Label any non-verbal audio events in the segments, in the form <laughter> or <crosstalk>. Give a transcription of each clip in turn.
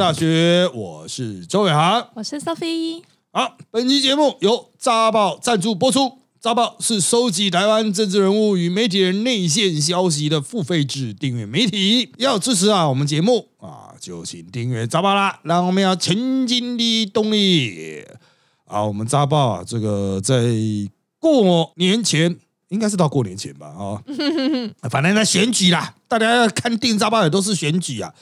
大学，我是周伟航，我是 Sophie。好，本期节目由扎报赞助播出。扎报是收集台湾政治人物与媒体人内线消息的付费制订阅媒体。要支持啊，我们节目啊，就请订阅扎报啦，让我们要前进的动力。啊，我们扎报啊，这个在过年前，应该是到过年前吧？啊，反正在选举啦，大家要看订扎报也都是选举啊。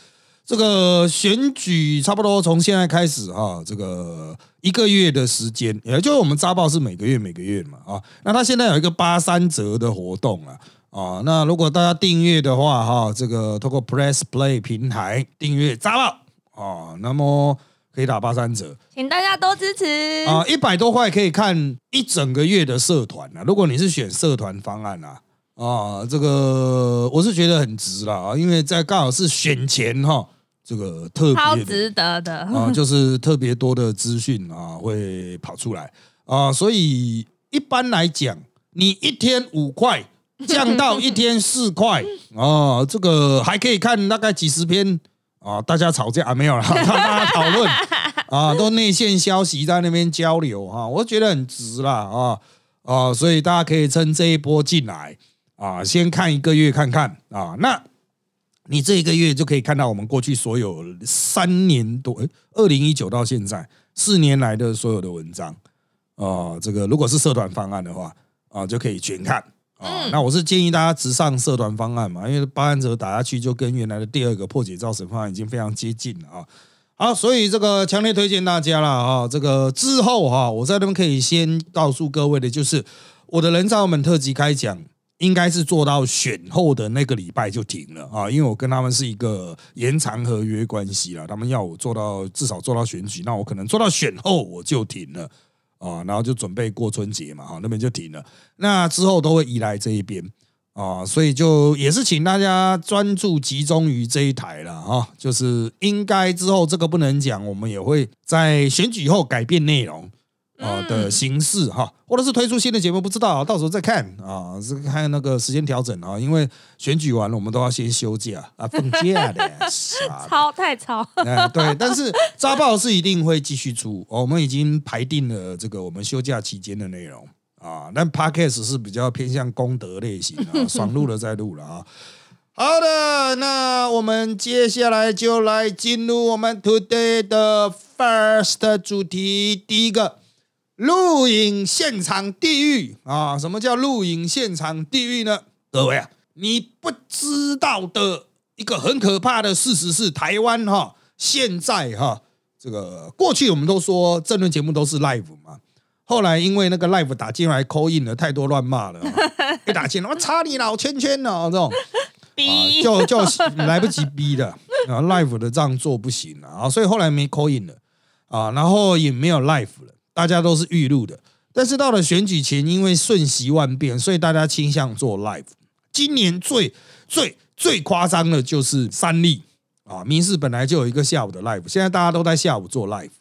这个选举差不多从现在开始哈，这个一个月的时间，也就是我们扎报是每个月每个月嘛啊。那它现在有一个八三折的活动啊啊。那如果大家订阅的话哈，这个通过 Press Play 平台订阅扎报啊，那么可以打八三折，请大家多支持啊。一百多块可以看一整个月的社团啊。如果你是选社团方案啊啊，这个我是觉得很值了啊，因为在刚好是选前哈。这个特别超值得的啊，就是特别多的资讯啊会跑出来啊，所以一般来讲，你一天五块降到一天四块 <laughs> 啊，这个还可以看大概几十篇啊，大家吵架啊没有了，<laughs> 大家讨论啊，都内线消息在那边交流啊，我觉得很值啦啊啊，所以大家可以趁这一波进来啊，先看一个月看看啊，那。你这一个月就可以看到我们过去所有三年多，二零一九到现在四年来的所有的文章啊，这个如果是社团方案的话啊，就可以全看啊。那我是建议大家直上社团方案嘛，因为八案折打下去就跟原来的第二个破解造神方案已经非常接近了啊。好，所以这个强烈推荐大家了啊。这个之后哈，我在那边可以先告诉各位的就是我的人造门特辑开讲。应该是做到选后的那个礼拜就停了啊，因为我跟他们是一个延长合约关系了，他们要我做到至少做到选举，那我可能做到选后我就停了啊，然后就准备过春节嘛，哈，那边就停了。那之后都会移来这一边啊，所以就也是请大家专注集中于这一台了啊，就是应该之后这个不能讲，我们也会在选举后改变内容。啊的形式哈，或者是推出新的节目，不知道，到时候再看啊，是看那个时间调整啊，因为选举完了，我们都要先休假啊，放假 <laughs> 的，超太超，哎对，但是扎报是一定会继续出，我们已经排定了这个我们休假期间的内容啊，但 podcast 是比较偏向功德类型啊，爽录了再录了啊。好的，那我们接下来就来进入我们 today 的 first 主题，第一个。录影现场地狱啊！什么叫录影现场地狱呢？各位啊，你不知道的一个很可怕的事实是，台湾哈现在哈这个过去我们都说政论节目都是 live 嘛，后来因为那个 live 打进来 call in 了太多乱骂了，<laughs> 一打进来我插你老圈圈了这种，逼就就来不及逼的啊，live 的这样做不行了啊，所以后来没 call in 了啊，然后也没有 live 了。大家都是预录的，但是到了选举前，因为瞬息万变，所以大家倾向做 live。今年最最最夸张的就是三立啊，民视本来就有一个下午的 live，现在大家都在下午做 live。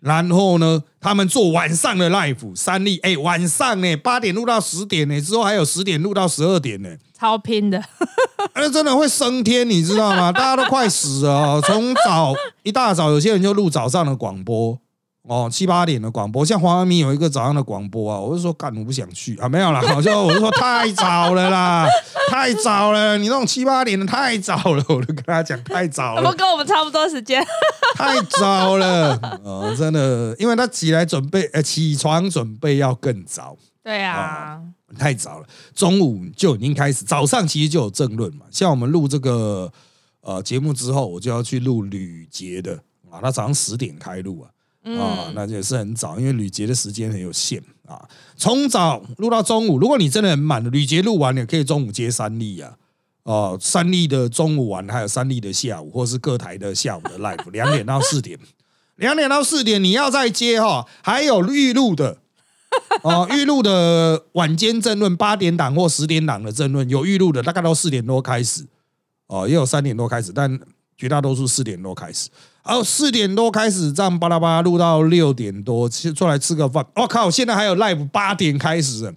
然后呢，他们做晚上的 live，三立哎，晚上呢八点录到十点呢，之后还有十点录到十二点呢，超拼的，<laughs> 那真的会升天，你知道吗？大家都快死了，从早一大早，有些人就录早上的广播。哦，七八点的广播，像黄安明有一个早上的广播啊，我就说干，我不想去。啊，没有啦，好像我就说太早了啦，<laughs> 太早了，你那种七八点的太早了，我就跟他讲太早了，不跟我们差不多时间，<laughs> 太早了，哦，真的，因为他起来准备，呃，起床准备要更早，对啊，太早了，中午就已经开始，早上其实就有政论嘛，像我们录这个呃节目之后，我就要去录吕杰的。啊，他早上十点开录啊。啊，那也是很早，因为吕杰的时间很有限啊。从早录到中午，如果你真的很满的，吕杰录完了可以中午接三立啊。哦，三立的中午完，还有三立的下午，或是各台的下午的 live，<laughs> 两点到四点，两点到四点你要再接哈，还有预录的哦，<laughs> 预录的晚间争论，八点档或十点档的争论有预录的，大概到四点多开始哦，也有三点多开始，但绝大多数四点多开始。哦，四点多开始这样巴拉巴拉录到六点多，吃出来吃个饭。我靠，现在还有 live 八点开始，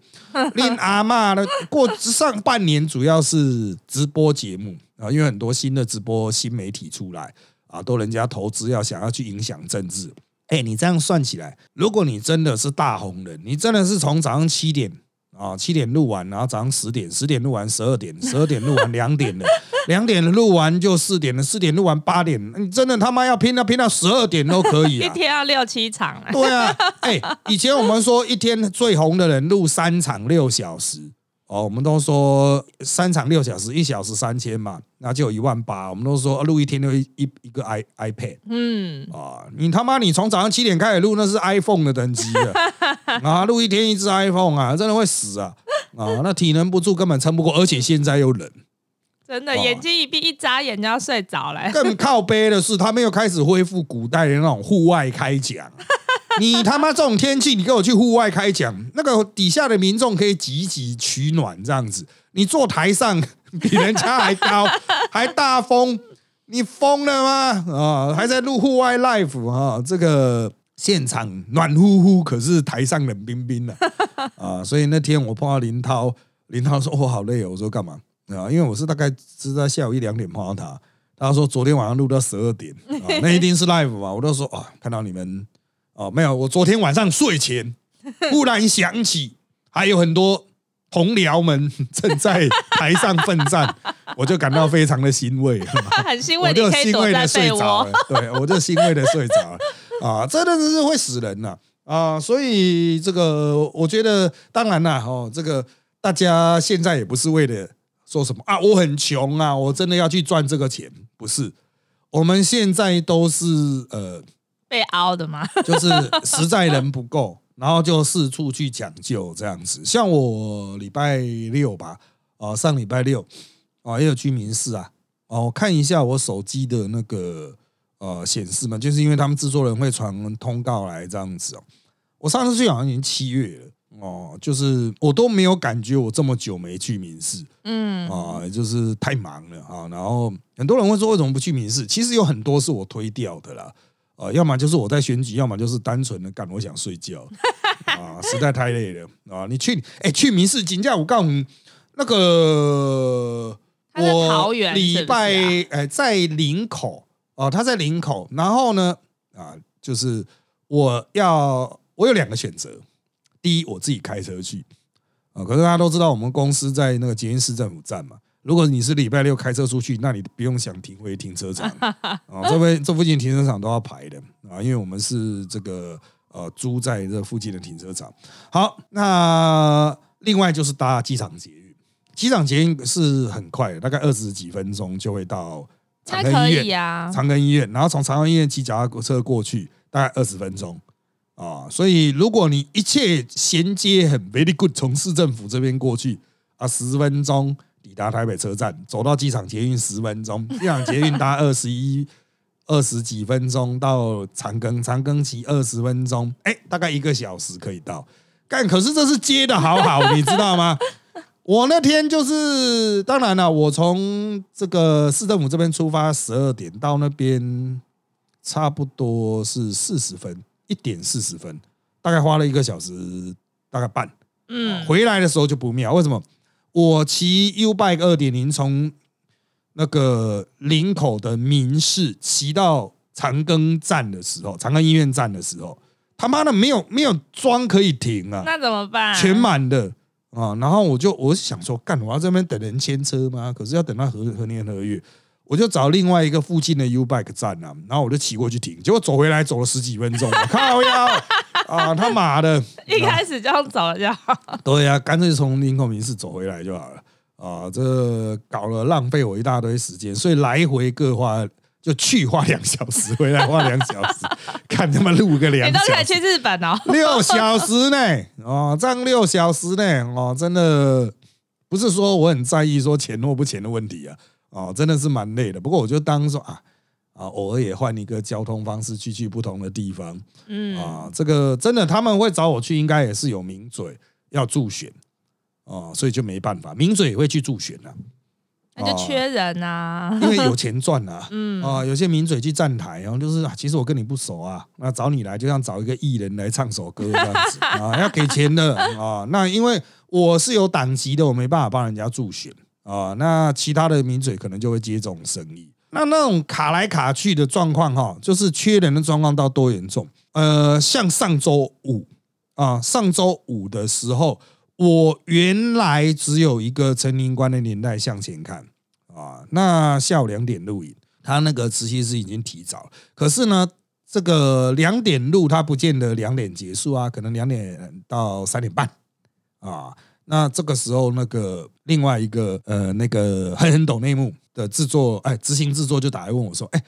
连阿妈呢过上半年主要是直播节目啊，因为很多新的直播新媒体出来啊，都人家投资要想要去影响政治。哎，你这样算起来，如果你真的是大红人，你真的是从早上七点啊七点录完，然后早上十点，十点录完十二点，十二点录完两点了，两点录完就四点了，四点录完八点，你真的他妈要拼到拼到十二点都可以一啊！<laughs> 天要六七场，对啊，哎、以前我们说一天最红的人录三场六小时，哦，我们都说三场六小时，一小时三千嘛，那就有一万八。我们都说录一天就一一一个 i iPad 嗯，啊，你他妈你从早上七点开始录，那是 iPhone 的等级了 <laughs> 啊，录一天一只 iPhone 啊，真的会死啊啊，那体能不住根本撑不过，而且现在又冷。真的哦眼睛一闭一眨眼就要睡着了。更靠背的是，他们又开始恢复古代的那种户外开讲。<laughs> 你他妈这种天气，你给我去户外开讲，那个底下的民众可以挤一挤取暖这样子。你坐台上比人家还高，<laughs> 还大风，你疯了吗？啊，还在录户外 live 啊，这个现场暖乎乎，可是台上冷冰冰的啊。<laughs> 所以那天我碰到林涛，林涛说：“我好累哦。”我说：“干嘛？”啊，因为我是大概是在下午一两点碰到他，他说昨天晚上录到十二点啊，那一定是 live 嘛。我就说啊，看到你们哦，没有，我昨天晚上睡前忽然想起还有很多同僚们正在台上奋战，我就感到非常的欣慰，<laughs> 很欣慰，我就欣慰的。睡着了，对我就欣慰的睡着了啊，真的是会死人呐啊所以这个我觉得，当然啦，哦，这个大家现在也不是为了说什么啊，我很穷啊，我真的要去赚这个钱，不是。我们现在都是呃，被凹的吗？<laughs> 就是实在人不够，然后就四处去抢救这样子。像我礼拜六吧，啊、上礼拜六啊、也有居民室啊，哦、我看一下我手机的那个呃显示嘛，就是因为他们制作人会传通告来这样子哦。我上次去好像已经七月了哦，就是我都没有感觉我这么久没去民事。嗯，啊，就是太忙了啊。然后很多人会说为什么不去民事？其实有很多是我推掉的啦。啊，要么就是我在选举，要么就是单纯的干我想睡觉 <laughs> 啊，实在太累了啊。你去哎、去民事，请假我告诉你，那个我礼拜啊哎、在林口啊、他在林口，然后呢啊，就是我要我有两个选择，第一我自己开车去。啊，可是大家都知道，我们公司在那个捷运市政府站嘛。如果你是礼拜六开车出去，那你不用想停回停车场啊，<laughs> 这边这附近停车场都要排的啊，因为我们是这个呃租在这附近的停车场。好，那另外就是搭机场捷运，机场捷运是很快的，大概二十几分钟就会到长庚医院。以啊。长庚医院，然后从长庚医院骑脚踏车过去，大概二十分钟啊。所以如果你一切衔接很 very good，从市政府这边过去啊，十分钟抵达台北车站，走到机场捷运十分钟，机场捷运搭二十一。二十几分钟到长庚，长庚骑二十分钟，哎，大概一个小时可以到。干，可是这是接的好好，你知道吗？我那天就是，当然了，我从这个市政府这边出发，十二点到那边差不多是四十分，一点四十分，大概花了一个小时，大概半。嗯，回来的时候就不妙，为什么？我骑 U Bike 二点零从那个林口的民事骑到长庚站的时候，长庚医院站的时候，他妈的没有没有桩可以停啊！那怎么办？全满的啊。然后我就我想说，干我要这边等人牵车吗？可是要等到何何年何月？我就找另外一个附近的 U Bike 站啊，然后我就骑过去停，结果走回来走了十几分钟，我靠腰啊他妈的！<laughs> 一开始这样走了就好。<laughs> 对呀、干脆从林口民事走回来就好了啊！这搞了浪费我一大堆时间，所以来回各花就去花两小时，回来花两小时，<laughs> 看他妈录个两你都可以去，日本哦。六小时呢？哦，这样六小时呢？哦，真的不是说我很在意说钱或不钱的问题啊，哦，真的是蛮累的。不过我就当说啊啊，偶尔也换一个交通方式去去不同的地方。嗯，啊，这个真的他们会找我去，应该也是有名嘴要助选哦，所以就没办法，名嘴也会去助选啊，那就缺人啊。因为有钱赚啊。<laughs> 嗯，啊，有些名嘴去站台，然后就是啊，其实我跟你不熟啊，那找你来就像找一个艺人来唱首歌这样子啊，要给钱的啊。那因为我是有党籍的，我没办法帮人家助选啊。那其他的名嘴可能就会接这种生意那那种卡来卡去的状况哈，就是缺人的状况到多严重？呃，像上周五啊，上周五的时候，我原来只有一个陈宁官的年代向前看啊，那下午两点录影，他那个实习室已经提早了，可是呢，这个两点录，他不见得两点结束啊，可能两点到三点半啊。那这个时候，那个另外一个呃，那个很很懂内幕的制作，哎，执行制作就打来问我说：“哎，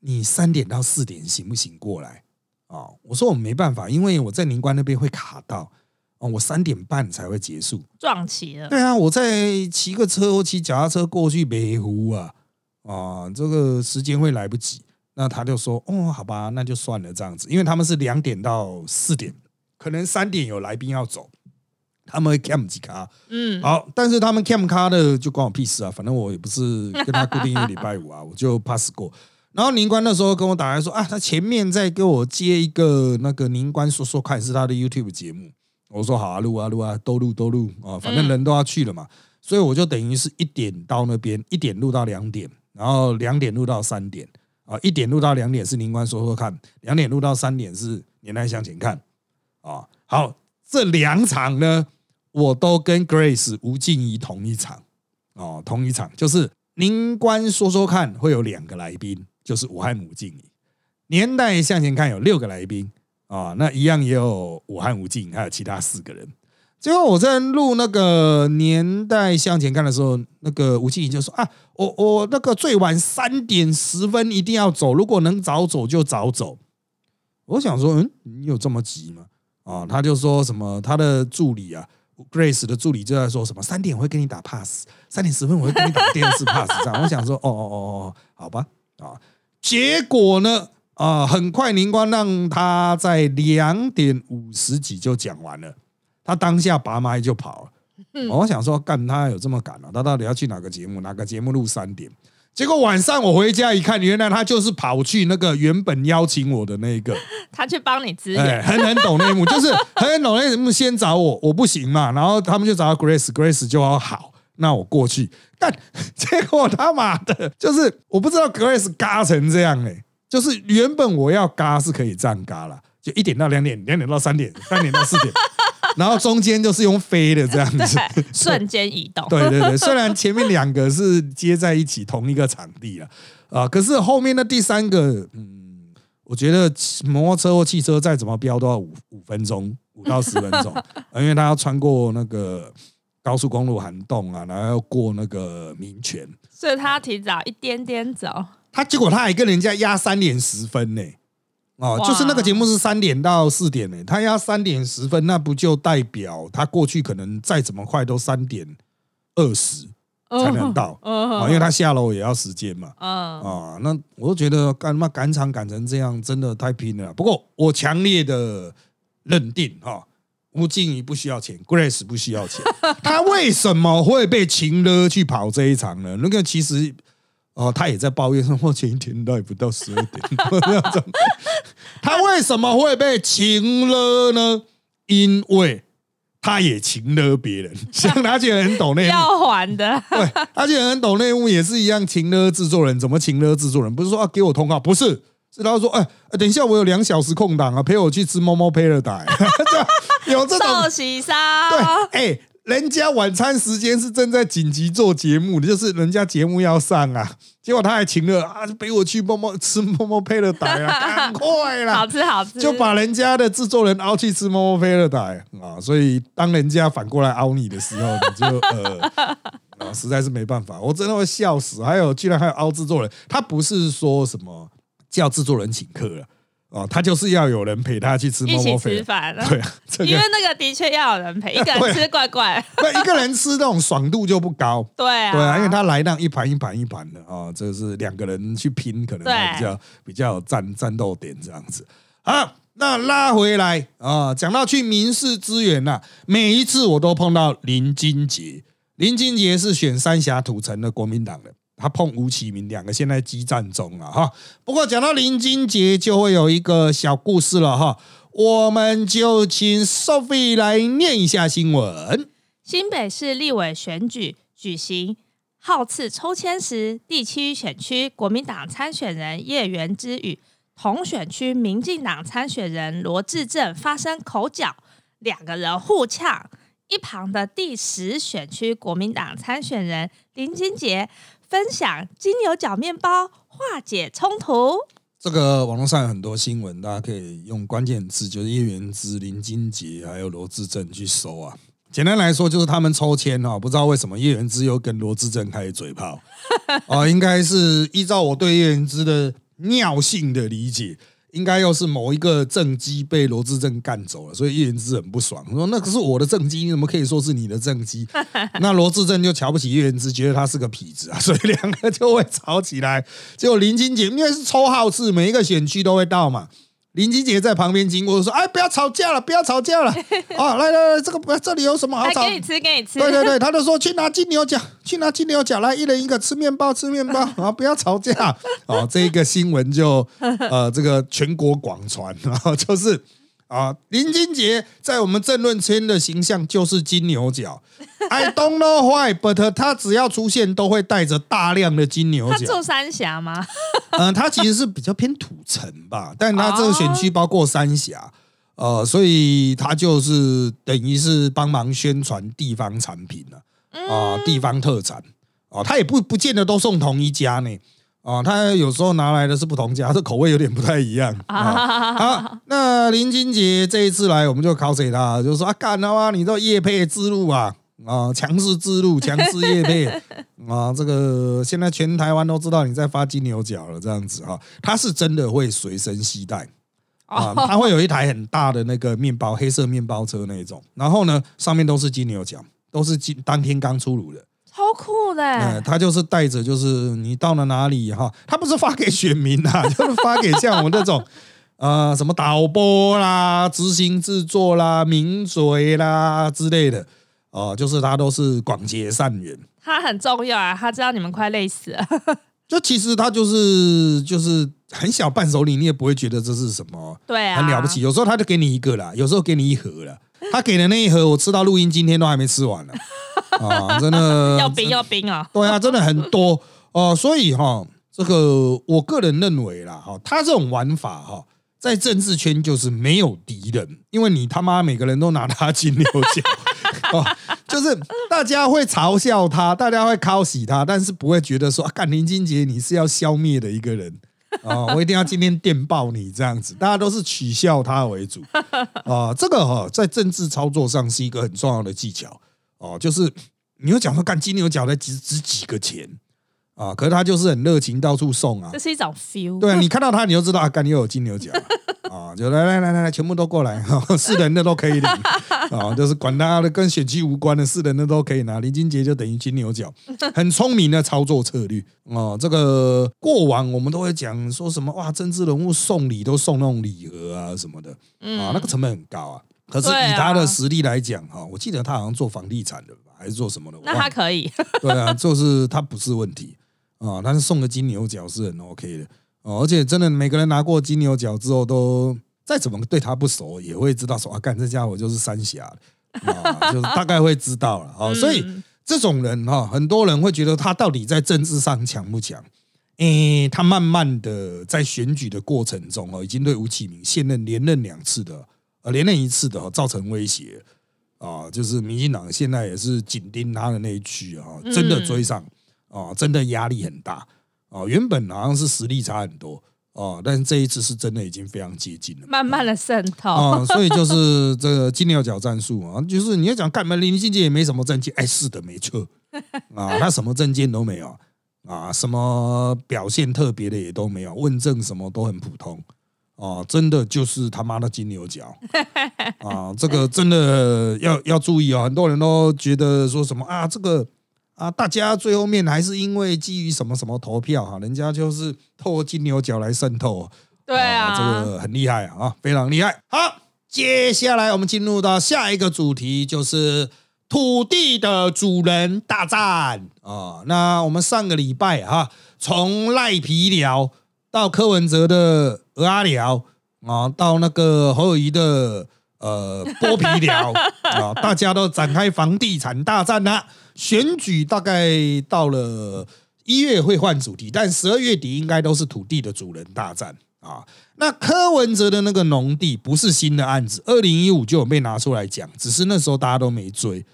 你三点到四点行不行过来？”啊，我说我没办法，因为我在宁关那边会卡到哦，我三点半才会结束，撞齐了。对啊，我在骑个车或骑脚踏车过去北湖啊，啊，这个时间会来不及。那他就说：“哦，好吧，那就算了这样子，因为他们是两点到四点，可能三点有来宾要走。”他们会 cam 几卡，嗯，好，但是他们 cam 卡的就关我屁事啊，反正我也不是跟他固定一个礼拜五啊，<laughs> 我就 pass 过。然后宁官那时候跟我打来说啊，他前面在给我接一个那个宁官说说看是他的 YouTube 节目，我说好啊，录啊录啊，都录都录啊，反正人都要去了嘛，所以我就等于是一点到那边，一点录到两点，然后两点录到三点。啊，一点录到两点是宁官说说看，两点录到三点是年代向前看。啊，好，这两场呢。我都跟 Grace 吴静怡同一场哦，同一场就是您官说说看，会有两个来宾，就是武汉吴静怡。年代向前看有六个来宾啊，那一样也有武汉吴静怡，还有其他四个人。结果我在录那个年代向前看的时候，那个吴静怡就说啊，我我那个最晚三点十分一定要走，如果能早走就早走。我想说，嗯，你有这么急吗？啊，他就说什么他的助理啊。Grace 的助理就在说什么三点我会跟你打 pass，三点十分我会跟你打第二次 pass，这样我想说哦哦哦哦，好吧啊，结果呢啊，很快宁光让他在两点五十几就讲完了，他当下拔麦就跑了。我想说干他有这么赶啊？他到底要去哪个节目？哪个节目录三点？结果晚上我回家一看，原来他就是跑去那个原本邀请我的那个，<laughs> 他去帮你支援，很很懂内幕，就是很很懂内幕，先找我，我不行嘛，然后他们就找到 Grace，Grace 就要好，那我过去，但 <laughs> 结果他妈的，就是我不知道 Grace 嘎成这样哎，就是原本我要嘎是可以这样嘎了，就一点到两点，两点到三点，三点到四点。<laughs> 然后中间就是用飞的这样子，瞬间移动。<laughs> 对对对，虽然前面两个是接在一起同一个场地了啊，可是后面的第三个，嗯，我觉得摩托车或汽车再怎么飙都要五五分钟，五到十分钟，<laughs> 因为他要穿过那个高速公路涵洞啊，然后要过那个民权，所以他要提早一点点走。他结果他还跟人家压三点十分呢。哦，就是那个节目是三点到四点呢，他要三点十分，那不就代表他过去可能再怎么快都三点二十才能到啊？因为他下楼也要时间嘛。啊，那我都觉得干嘛赶场赶成这样，真的太拼了。不过我强烈的认定哈，吴静怡不需要钱，Grace 不需要钱，<laughs> 他为什么会被请了去跑这一场呢？那个其实。哦，他也在抱怨说，我前一天到不到十二点，他为什么会被请了呢？因为他也请了别人，<laughs> 像而且很懂内幕，要还的。对，而且很懂内幕，也是一样请了制作人。怎么请了制作人？不是说啊给我通告，不是，是他说，哎，等一下我有两小时空档啊，陪我去吃猫猫 a d i 有这种寿喜烧，对，哎。人家晚餐时间是正在紧急做节目的，就是人家节目要上啊，结果他还请了啊，陪我去摸摸吃摸摸配乐台啊，<laughs> 赶快啦，好吃好吃，就把人家的制作人凹去吃摸摸配乐台啊，所以当人家反过来凹你的时候，你就 <laughs> 呃啊，实在是没办法，我真的会笑死。还有，居然还有凹制作人，他不是说什么叫制作人请客了。哦，他就是要有人陪他去吃，一起吃饭，<laughs> 对，因为那个的确要有人陪，<laughs> 一个人吃怪怪，<laughs> 对，一个人吃那种爽度就不高，对啊，对啊，因为他来那一盘一盘一盘的啊，这是两个人去拼，可能比较比较有战战斗点这样子。好，那拉回来啊，讲到去民事资源呐，每一次我都碰到林金杰，林金杰是选三峡土城的国民党的。他碰吴启明，两个现在激战中了哈。不过讲到林金杰，就会有一个小故事了哈。我们就请 Sophie 来念一下新闻。新北市立委选举举行，号次抽签时，第七选区国民党参选人叶元之与同选区民进党参选人罗志正发生口角，两个人互呛。一旁的第十选区国民党参选人林金杰分享金牛角面包化解冲突。这个网络上有很多新闻，大家可以用关键字，就是叶元之、林金杰还有罗志正去搜啊。简单来说，就是他们抽签哈，不知道为什么叶元之又跟罗志正开始嘴炮啊，应该是依照我对叶元之的尿性的理解。应该又是某一个正机被罗志正干走了，所以叶元之很不爽，说那可是我的正机，你怎么可以说是你的正机？<laughs> 那罗志正就瞧不起叶元之，觉得他是个痞子啊，所以两个就会吵起来。结果林金杰因为是抽号次，每一个选区都会到嘛。林金杰在旁边经过，说：“哎，不要吵架了，不要吵架了啊！<laughs> 来来来，这个不，这里有什么好吵？给你吃，给你吃。对对对，<laughs> 他就说去拿金牛角，去拿金牛角，来一人一个，吃面包，吃面包啊！<laughs> 不要吵架哦。这个新闻就呃，这个全国广传然后，就是。啊，林俊杰在我们政论圈的形象就是金牛角。I don't know why，but 他只要出现都会带着大量的金牛角。他住三峡吗？嗯，他其实是比较偏土城吧，但他这个选区包括三峡，呃，所以他就是等于是帮忙宣传地方产品了啊，地方特产啊，他也不不见得都送同一家呢。啊，他有时候拿来的是不同家，这口味有点不太一样啊。好，那林俊杰这一次来，我们就考谁他，就说啊，干了啊，你这叶配之路啊，啊，强势之路，<laughs> 强势叶配啊，这个现在全台湾都知道你在发金牛角了，这样子哈，他是真的会随身携带啊，他会有一台很大的那个面包，黑色面包车那种，然后呢，上面都是金牛角，都是金当天刚出炉的。超酷的，他就是带着，就是你到了哪里哈，他不是发给选民呐，<laughs> 就是发给像我们这种 <laughs> 呃什么导播啦、执行制作啦、名嘴啦之类的哦，就是他都是广结善缘。他很重要啊，他知道你们快累死了。<laughs> 就其实他就是就是很小伴手礼，你也不会觉得这是什么，对啊，很了不起。有时候他就给你一个啦，有时候给你一盒啦。他给的那一盒，我吃到录音今天都还没吃完呢。啊，<laughs> 真的 <laughs> 要冰要冰啊！对啊，真的很多。哦，所以哈，这个我个人认为啦，哈，他这种玩法哈，在政治圈就是没有敌人，因为你他妈每个人都拿他金牛角。<laughs> 哦，就是大家会嘲笑他，大家会靠喜他，但是不会觉得说啊，干林俊杰你是要消灭的一个人。啊，我一定要今天电爆你这样子，大家都是取笑他为主。啊，这个哈在政治操作上是一个很重要的技巧。哦，就是你又讲说干金牛角的值值几个钱啊？可是他就是很热情，到处送啊。这是一种 feel。对啊，你看到他你就知道啊，干你又有金牛角啊，就来来来来来，全部都过来，是人的都可以领啊，就是管他的跟选区无关的，是人的都可以拿。林俊杰就等于金牛角，很聪明的操作策略啊。这个过往我们都会讲说什么哇，政治人物送礼都送那种礼盒啊什么的啊，那个成本很高啊。可是以他的实力来讲，哈，我记得他好像做房地产的吧，还是做什么的？那他可以。<laughs> 对啊，就是他不是问题啊，但是送个金牛角是很 OK 的哦。而且真的每个人拿过金牛角之后，都再怎么对他不熟，也会知道说啊，干这家伙就是三峡啊，就是大概会知道了啊。所以这种人哈，很多人会觉得他到底在政治上强不强？诶，他慢慢的在选举的过程中哦，已经对吴启明现任连任两次的。呃，连任一次的造成威胁啊，就是民进党现在也是紧盯他的那一区啊，真的追上啊，真的压力很大啊。原本好像是实力差很多啊，但是这一次是真的已经非常接近了，慢慢的渗透啊。所以就是这个金牛角战术啊，就是你要讲干嘛，林俊杰也没什么证件，哎，是的，没错啊，他什么证件都没有啊，什么表现特别的也都没有，问政什么都很普通。哦，真的就是他妈的金牛角 <laughs> 啊！这个真的要要注意啊！很多人都觉得说什么啊，这个啊，大家最后面还是因为基于什么什么投票哈，人家就是透过金牛角来渗透。对啊，这个很厉害啊，非常厉害。好，接下来我们进入到下一个主题，就是土地的主人大战啊。那我们上个礼拜啊，从赖皮聊。到柯文哲的阿寮啊，到那个侯友谊的呃 <laughs> 剥皮寮啊，大家都展开房地产大战啦。选举大概到了一月会换主题，但十二月底应该都是土地的主人大战啊。那柯文哲的那个农地不是新的案子，二零一五就有被拿出来讲，只是那时候大家都没追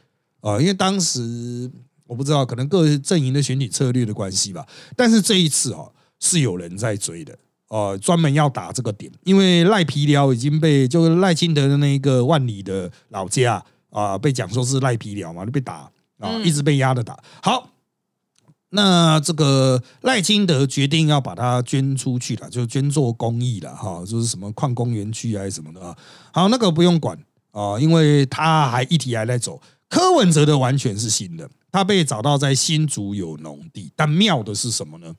啊，因为当时我不知道，可能各阵营的选举策略的关系吧。但是这一次哦，是有人在追的呃，专门要打这个点，因为赖皮寮已经被就是赖清德的那个万里的老家啊，被讲说是赖皮寮嘛，就被打啊，一直被压着打。好。那这个赖清德决定要把它捐出去了，就捐做公益了哈，就是什么矿工园区还是什么的啊。好，那个不用管啊，因为他还一提还在走。柯文哲的完全是新的，他被找到在新竹有农地，但妙的是什么呢？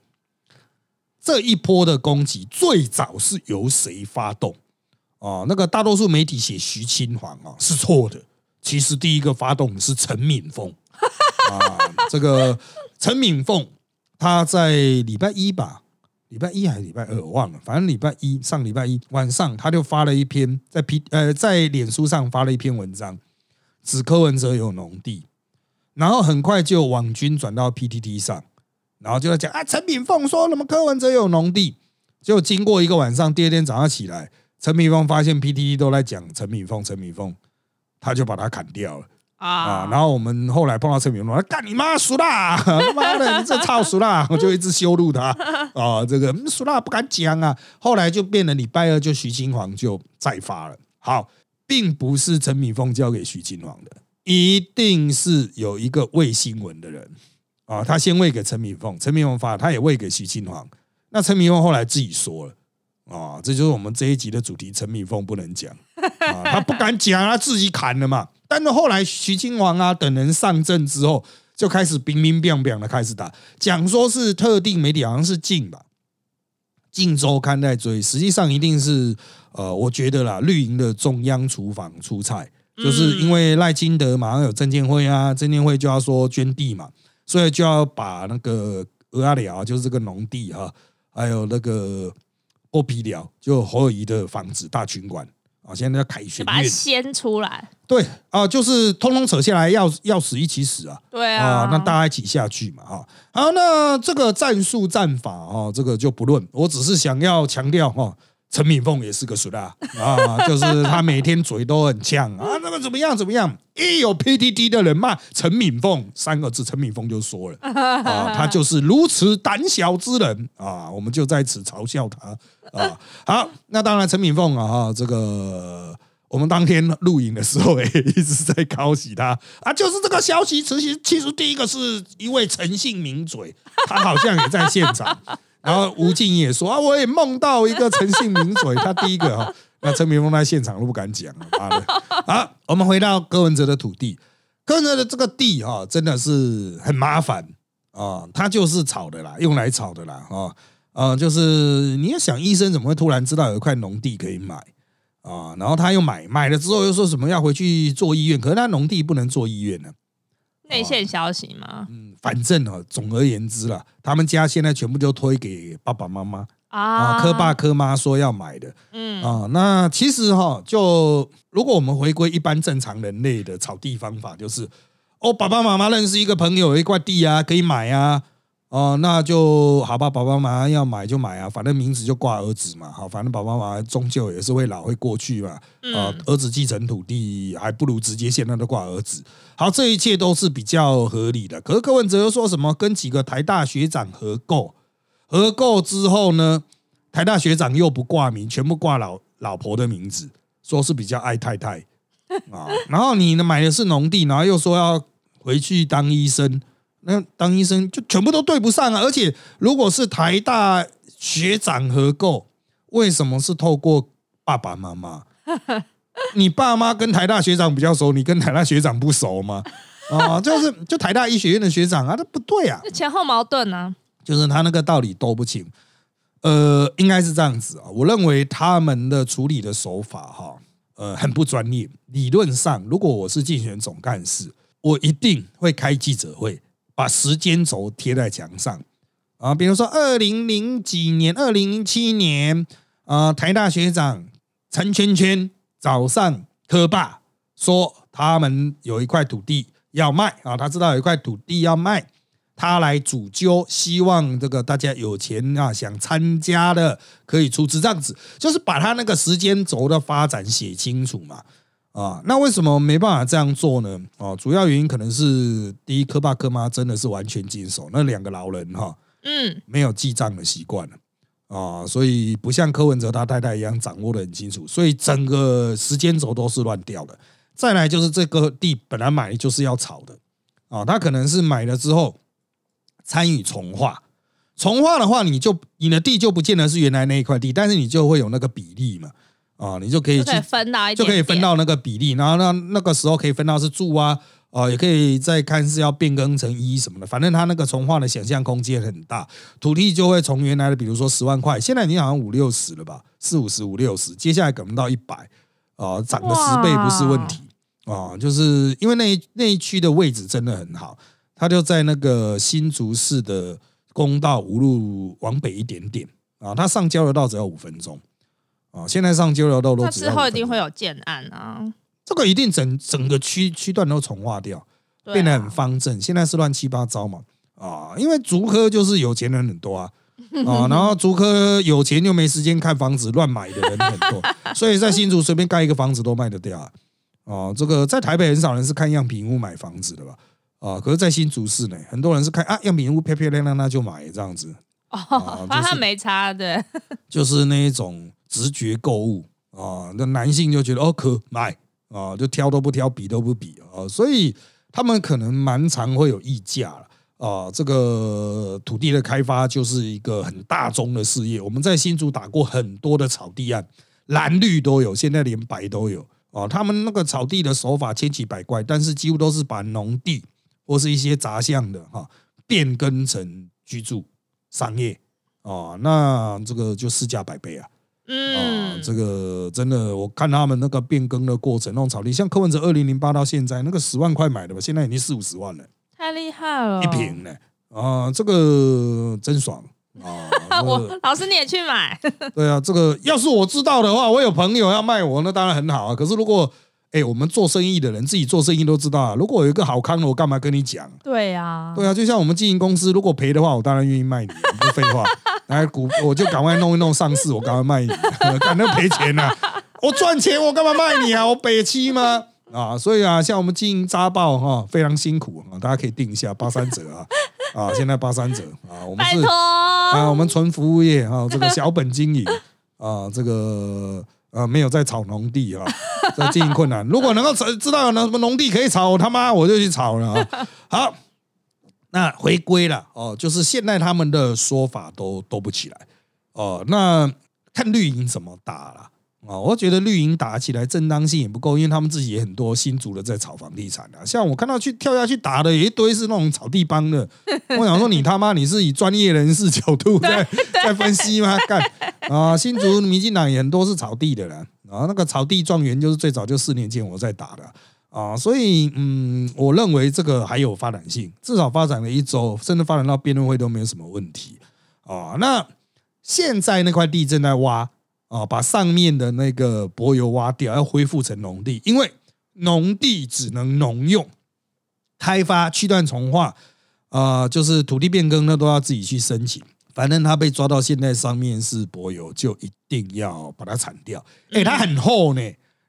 这一波的攻击最早是由谁发动啊？那个大多数媒体写徐清煌啊是错的，其实第一个发动的是陈敏凤啊，<laughs> 这个。陈敏凤，他在礼拜一吧，礼拜一还是礼拜二，我忘了。反正礼拜一上礼拜一晚上，他就发了一篇在 P 呃在脸书上发了一篇文章，指柯文哲有农地，然后很快就网军转到 PTT 上，然后就在讲啊，陈敏凤说什么柯文哲有农地，就经过一个晚上，第二天早上起来，陈敏凤发现 PTT 都在讲陈敏凤，陈敏凤，他就把他砍掉了。啊，然后我们后来碰到陈敏峰，干你妈熟啦！<laughs> 妈的，你这操熟啦！我就一直羞辱他啊，这个熟啦不敢讲啊。后来就变了，礼拜二就徐金煌就再发了。好，并不是陈敏峰交给徐金煌的，一定是有一个喂新闻的人啊，他先喂给陈敏凤，陈敏凤发，他也喂给徐庆煌。那陈敏凤后来自己说了啊，这就是我们这一集的主题，陈敏凤不能讲啊，<laughs> 他不敢讲，他自己砍了嘛。但是后来徐庆王啊等人上阵之后，就开始兵兵乓乓的开始打，讲说是特定媒体，好像是《禁吧，《晋周刊》在追，实际上一定是呃，我觉得啦，绿营的中央厨房出菜，就是因为赖清德马上有证监会啊，证监会就要说捐地嘛，所以就要把那个俄阿寮，就是这个农地哈，还有那个波皮寮，就侯友谊的房子大群馆。啊，现在要凯旋，把它掀出来。对啊，就是通通扯下来，要要死一起死啊！对啊，那大家一起下去嘛！哈，好，那这个战术战法啊，这个就不论，我只是想要强调哈。陈敏凤也是个熟啦啊，就是他每天嘴都很呛啊，那个怎么样怎么样？一有 PDD 的人骂陈敏凤三个字，陈敏凤就说了啊，他就是如此胆小之人啊，我们就在此嘲笑他啊。好，那当然陈敏凤啊，这个我们当天录影的时候也一直在 <laughs> 高喜他啊，就是这个消息，其实其实第一个是一位诚信名嘴，他好像也在现场。然后吴静也说 <laughs> 啊，我也梦到一个诚信名嘴，他第一个哈，<laughs> 那陈明峰在现场都不敢讲啊。<laughs> 好，我们回到柯文哲的土地，柯文哲的这个地哈，真的是很麻烦啊，他就是炒的啦，用来炒的啦啊啊，就是你要想医生怎么会突然知道有一块农地可以买啊？然后他又买买了之后又说什么要回去做医院，可是他农地不能做医院呢？内线消息吗？嗯，反正哦，总而言之啦，他们家现在全部就推给爸爸妈妈。啊，科爸科妈说要买的，嗯。啊，那其实哈，就如果我们回归一般正常人类的炒地方法，就是哦，爸爸妈妈认识一个朋友有一块地啊，可以买啊。哦，那就好吧，爸爸妈妈要买就买啊，反正名字就挂儿子嘛，好，反正爸爸妈妈终究也是会老会过去嘛，啊，儿子继承土地还不如直接现在都挂儿子，好，这一切都是比较合理的。可是柯文哲又说什么跟几个台大学长合购，合购之后呢，台大学长又不挂名，全部挂老老婆的名字，说是比较爱太太啊，然后你呢买的是农地，然后又说要回去当医生。那当医生就全部都对不上啊！而且如果是台大学长合购，为什么是透过爸爸妈妈？<laughs> 你爸妈跟台大学长比较熟，你跟台大学长不熟吗？啊，就是就台大医学院的学长啊，这不对啊，前后矛盾啊。就是他那个道理都不清。呃，应该是这样子啊，我认为他们的处理的手法哈，呃，很不专业。理论上，如果我是竞选总干事，我一定会开记者会。把时间轴贴在墙上啊，比如说二零零几年、二零零七年啊，台大学长陈圈圈早上科霸说他们有一块土地要卖啊，他知道有一块土地要卖，他来主揪，希望这个大家有钱啊想参加的可以出资，这样子就是把他那个时间轴的发展写清楚嘛。啊，那为什么没办法这样做呢？哦，主要原因可能是第一，科爸科妈真的是完全经手，那两个老人哈，嗯，没有记账的习惯啊，所以不像柯文哲他太太一样掌握的很清楚，所以整个时间轴都是乱掉的。再来就是这个地本来买就是要炒的啊，他可能是买了之后参与重划，重划的话，你就你的地就不见得是原来那一块地，但是你就会有那个比例嘛。啊，你就可以去分到一就可以分到那个比例，然后那那个时候可以分到是住啊，啊，也可以再看是要变更成一什么的，反正它那个重化的想象空间很大，土地就会从原来的比如说十万块，现在你好像五六十了吧，四五十五六十，接下来可能到一百，啊，涨个十倍不是问题。啊，就是因为那那一区的位置真的很好，它就在那个新竹市的公道五路往北一点点啊，它上交流道只要五分钟。啊，现在上交流道都那之后一定会有建案啊，这个一定整整个区区段都重化掉，变得很方正。现在是乱七八糟嘛，啊，因为竹科就是有钱人很多啊，啊，<laughs> 然后竹科有钱又没时间看房子，乱买的人很多，<laughs> 所以在新竹随便盖一个房子都卖得掉啊。啊，这个在台北很少人是看样品屋买房子的吧？啊，可是在新竹市呢，很多人是看啊样品屋漂漂亮亮，那就买这样子。哦，反正他没差的，<laughs> 就是那一种。直觉购物啊，那男性就觉得哦可买啊，就挑都不挑，比都不比啊，所以他们可能蛮常会有溢价了啊。这个土地的开发就是一个很大宗的事业。我们在新竹打过很多的草地案，蓝绿都有，现在连白都有啊。他们那个草地的手法千奇百怪，但是几乎都是把农地或是一些杂项的哈变更成居住商业啊，那这个就市价百倍啊。嗯，这个真的，我看他们那个变更的过程，那种草地，像柯文哲二零零八到现在，那个十万块买的吧，现在已经四五十万了，太厉害了，一平呢，啊，这个真爽啊！<laughs> 我老师你也去买？<laughs> 对啊，这个要是我知道的话，我有朋友要卖我，那当然很好啊。可是如果哎，我们做生意的人自己做生意都知道啊，如果有一个好康的，我干嘛跟你讲？对啊，对啊，就像我们经营公司，如果赔的话，我当然愿意卖你，不废话。<laughs> 来股，我就赶快弄一弄上市，我赶快卖你，<laughs> 赶那赔钱呐！我赚钱，我干嘛卖你啊？我北七吗？啊，所以啊，像我们经营扎报哈，非常辛苦啊，大家可以定一下八三折啊，啊，现在八三折啊，我们是啊，我们纯服务业啊，这个小本经营啊，这个呃没有在炒农地啊，在经营困难。如果能够知知道有什么农地可以炒，我他妈我就去炒了啊！好。那回归了哦，就是现在他们的说法都都不起来哦。那看绿营怎么打了啊？我觉得绿营打起来正当性也不够，因为他们自己也很多新竹的在炒房地产啊。像我看到去跳下去打的，有一堆是那种草地帮的。<laughs> 我想说，你他妈你是以专业人士角度在在分析吗？干啊！新竹民进党也很多是草地的人啊，那个草地状元就是最早就四年前我在打的。啊，啊所以嗯，我认为这个还有发展性，至少发展了一周，甚至发展到辩论会都没有什么问题啊。那现在那块地正在挖啊，把上面的那个柏油挖掉，要恢复成农地，因为农地只能农用，开发区段重划啊，就是土地变更，那都要自己去申请。反正他被抓到现在上面是柏油，就一定要把它铲掉。哎，它很厚呢。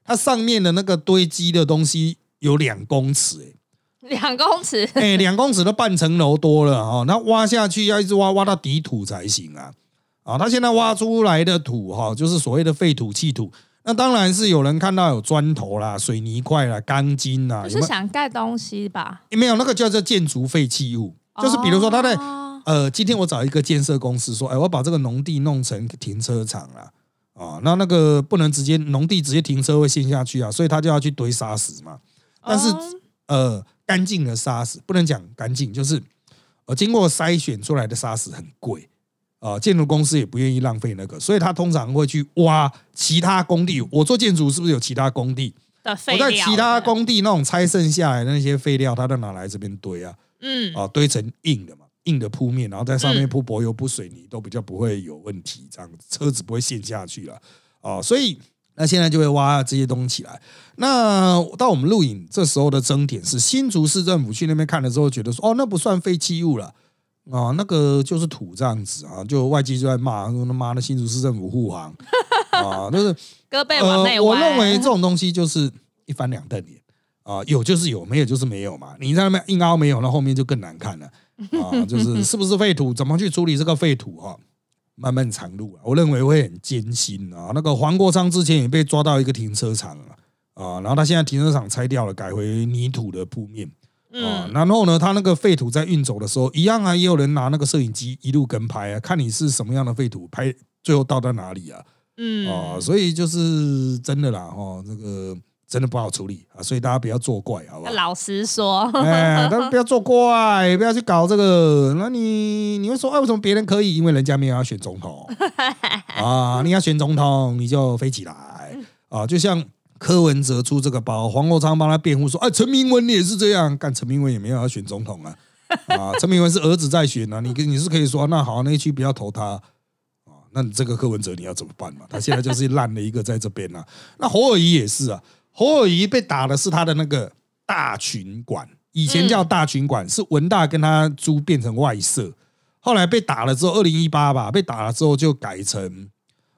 它上面的那个堆积的东西有两公尺，哎，两公尺，哎，<laughs> 两公尺都半层楼多了哈。那挖下去要一直挖，挖到底土才行啊。啊，他现在挖出来的土哈，就是所谓的废土弃土。那当然是有人看到有砖头啦、水泥块啦、钢筋啦，不是想盖东西吧？没有，那个叫做建筑废弃物，就是比如说他在呃，今天我找一个建设公司说，哎，我把这个农地弄成停车场啊。啊，那那个不能直接农地直接停车会陷下去啊，所以他就要去堆沙石嘛。但是呃，干净的沙石不能讲干净，就是呃经过筛选出来的沙石很贵啊，建筑公司也不愿意浪费那个，所以他通常会去挖其他工地。我做建筑是不是有其他工地？我在其他工地那种拆剩下来的那些废料，他都拿来这边堆啊，嗯，啊堆成硬的嘛。硬的铺面，然后在上面铺柏油、铺水泥，都比较不会有问题。这样车子不会陷下去了啊！所以那现在就会挖这些东西起来。那到我们录影这时候的争点是，新竹市政府去那边看了之后，觉得说，哦，那不算废弃物了。啊，那个就是土这样子啊，就外界就在骂说他妈的新竹市政府护航 <laughs> 啊，就是胳膊往内我认为这种东西就是一翻两瞪眼啊，有就是有，没有就是没有嘛。你在那边硬凹没有，那后面就更难看了啊。就是 <laughs> 是不是废土，怎么去处理这个废土哈，漫漫长路啊，我认为会很艰辛啊。那个黄国昌之前也被抓到一个停车场啊，啊，然后他现在停车场拆掉了，改回泥土的铺面。啊，然后呢，他那个废土在运走的时候，一样啊，也有人拿那个摄影机一路跟拍啊，看你是什么样的废土，拍最后到到哪里啊？嗯，啊，所以就是真的啦，哈，这个真的不好处理啊，所以大家不要作怪，好不好？老实说，哎，大家不要作怪，不要去搞这个。那你你会说，哎，为什么别人可以？因为人家没有要选总统 <laughs> 啊，你要选总统，你就飞起来啊，就像。柯文哲出这个包，黄国昌帮他辩护说：“哎，陈明文你也是这样干，陈明文也没有要选总统啊，啊，<laughs> 陈明文是儿子在选啊，你你是可以说那好，那一区不要投他啊，那你这个柯文哲你要怎么办嘛？他现在就是烂的一个在这边啊。那侯尔仪也是啊，侯尔仪被打的是他的那个大群馆，以前叫大群馆，是文大跟他租变成外设，后来被打了之后，二零一八吧，被打了之后就改成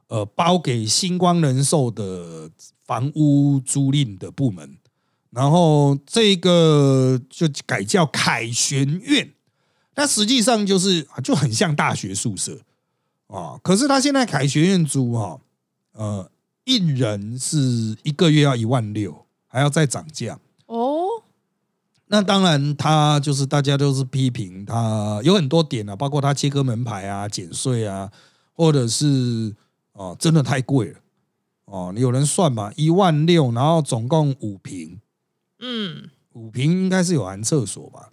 呃包给星光人寿的。房屋租赁的部门，然后这个就改叫凯旋院，那实际上就是就很像大学宿舍啊。可是他现在凯旋院租哈，呃，一人是一个月要一万六，还要再涨价哦。那当然，他就是大家都是批评他有很多点啊，包括他切割门牌啊、减税啊，或者是哦，真的太贵了。哦，有人算嘛，一万六，然后总共五平，嗯，五平应该是有含厕所吧？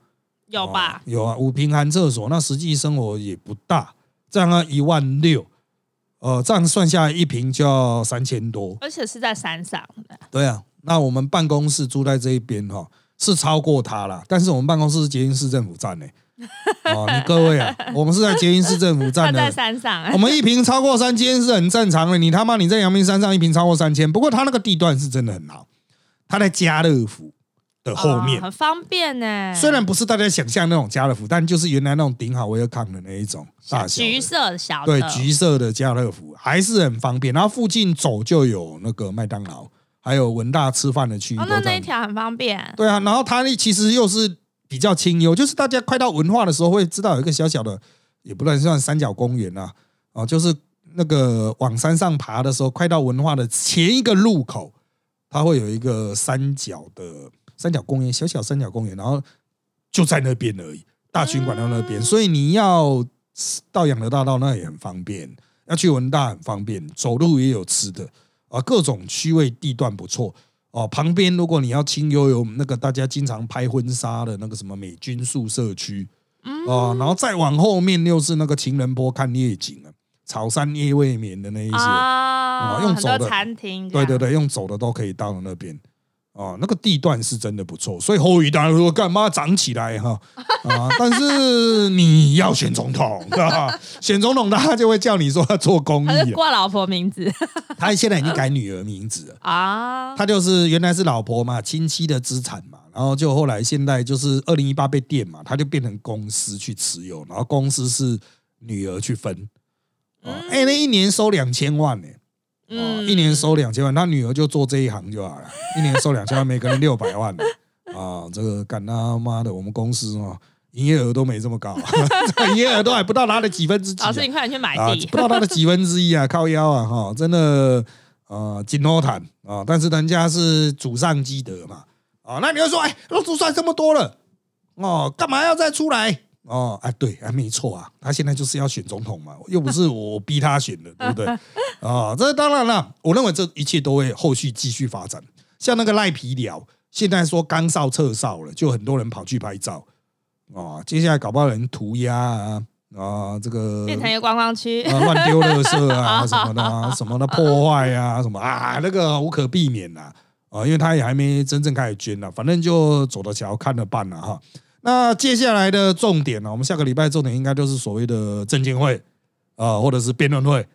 有吧？有啊，五平含厕所，那实际生活也不大，这样啊一万六，呃，这样算下来一平就要三千多，而且是在山上的。对啊，那我们办公室住在这一边哈，是超过他了，但是我们办公室是捷运市政府站呢。<laughs> 哦，你各位啊，我们是在捷运市政府站的，<laughs> 在山上。我们一平超过三千是很正常的。你他妈你在阳明山上一平超过三千，不过他那个地段是真的很好，他在家乐福的后面，很方便呢。虽然不是大家想象那种家乐福，但就是原来那种顶好威尔康的那一种大小，橘色的小，对，橘色的家乐福还是很方便。然后附近走就有那个麦当劳，还有文大吃饭的区域，那那一条很方便。对啊，然后它其实又是。比较清幽，就是大家快到文化的时候会知道有一个小小的，也不能算三角公园啊，哦，就是那个往山上爬的时候，快到文化的前一个路口，它会有一个三角的三角公园，小小三角公园，然后就在那边而已，大群馆到那边，所以你要到养德大道那也很方便，要去文大很方便，走路也有吃的啊，各种区位地段不错。哦，旁边如果你要清幽有那个大家经常拍婚纱的那个什么美军宿舍区，哦，然后再往后面又是那个情人坡看夜景啊，草山夜未眠的那一些啊，用走的餐厅，对对对，用走的都可以到那边。哦，那个地段是真的不错，所以后裔当然说干嘛涨起来哈啊！但是你要选总统，对吧？选总统他就会叫你说要做公益，挂老婆名字，他现在已经改女儿名字了啊！他就是原来是老婆嘛，亲戚的资产嘛，然后就后来现在就是二零一八被电嘛，他就变成公司去持有，然后公司是女儿去分，哎，那一年收两千万呢。嗯，一年收两千万，他女儿就做这一行就好了。<laughs> 一年收两千万，每个人六百万啊！这个干他妈的，我们公司啊，营业额都没这么高，<laughs> 营业额都还不到他的几分之几。老师，你快点去买地，不到他的几分之一啊！靠腰啊！哈，真的啊，金罗坦啊！但是人家是祖上积德嘛啊！那你会说，哎，都祖算这么多了哦，干嘛要再出来？哦，哎，对，还没错啊，他现在就是要选总统嘛，又不是我逼他选的，对不对？啊，<laughs> 这当然了，我认为这一切都会后续继续发展。像那个赖皮鸟，现在说刚少撤少了，就很多人跑去拍照啊。接下来搞不好人涂鸦啊啊，这个变成一个观光区啊，乱丢垃圾啊什么的，什么的破坏啊什么啊，那个无可避免呐啊，因为他也还没真正开始捐呢，反正就走着瞧，看着办了哈。那接下来的重点呢？我们下个礼拜重点应该就是所谓的证监会啊，或者是辩论会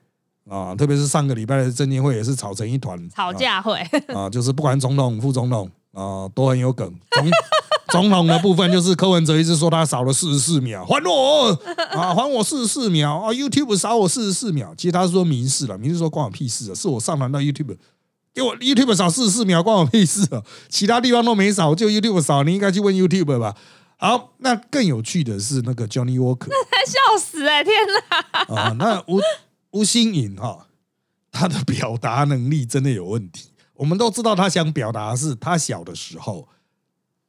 啊，特别是上个礼拜的证监会也是吵成一团，吵架会，啊，就是不管总统、副总统啊，都很有梗。总 <laughs> 总统的部分就是柯文哲一直说他少了四十四秒，还我啊，还我四十四秒啊！YouTube 少我四十四秒，其实他是说民事了，民事说关我屁事啊，是我上传到 YouTube，给我 YouTube 少四十四秒，关我屁事啊！其他地方都没少，就 YouTube 少，你应该去问 YouTube 吧。好，那更有趣的是那个 Johnny Walker，笑死哎、天哪！啊，那吴吴新颖哈，他的表达能力真的有问题。我们都知道他想表达的是他小的时候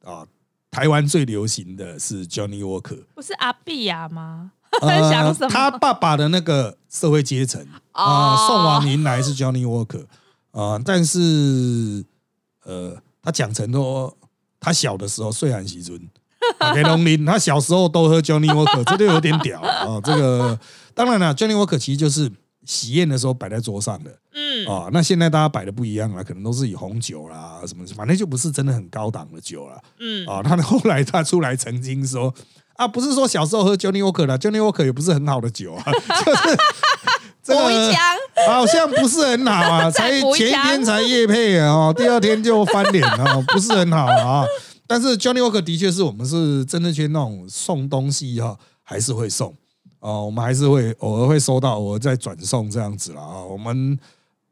啊，台湾最流行的是 Johnny Walker，不是阿碧亚吗？呃想什么他爸爸的那个社会阶层啊，哦送往迎来是 Johnny Walker 啊，但是呃，他讲成说他小的时候虽然喜尊。<laughs> 给龙林，他小时候都喝 Johnny Walker，这就有点屌啊！这个当然了，Johnny Walker 其实就是喜宴的时候摆在桌上的嗯，啊。那现在大家摆的不一样了，可能都是以红酒啦什么，反正就不是真的很高档的酒了嗯，啊。他后来他出来曾经说啊，不是说小时候喝 Johnny Walker 啦，Johnny Walker 也不是很好的酒啊，<laughs> 就是这个好像不是很好啊，<laughs> 才前一天才夜配啊，哦第二天就翻脸啊，不是很好啊。但是 Johnny Walker 的确是我们是真的去那种送东西哈、还是会送哦，我们还是会偶尔会收到，偶尔再转送这样子了啊。我们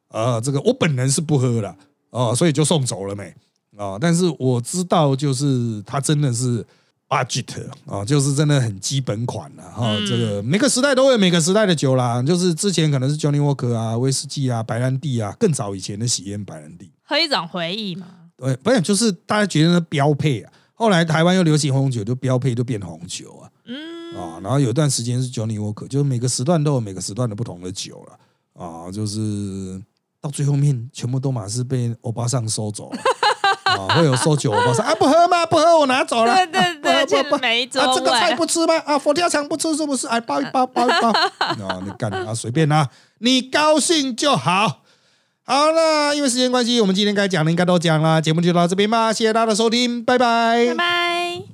呃，这个我本人是不喝的哦，所以就送走了没啊。但是我知道，就是它真的是 budget 啊，就是真的很基本款了哈。嗯这个每个时代都有每个时代的酒啦，就是之前可能是 Johnny Walker 啊、威士忌啊、白兰地啊，更早以前的喜宴白兰地。喝一种回忆嘛。对，不是就是大家觉得那标配啊，后来台湾又流行红酒，就标配就变红酒啊嗯，啊，然后有一段时间是 Johnny Walker，就是每个时段都有每个时段的不同的酒了啊，就是到最后面全部都马是被欧巴桑收走了啊，会有收酒欧巴桑啊，不喝吗？不喝我拿走了，对对对，啊不喝不啊，这个菜，不吃吗？啊，佛跳墙不吃是不是？哎，包一包，包一包。<laughs> 啊，你干啊，随便啦，你高兴就好。好，那因为时间关系，我们今天该讲的应该都讲了，节目就到这边吧，谢谢大家的收听，拜拜拜拜。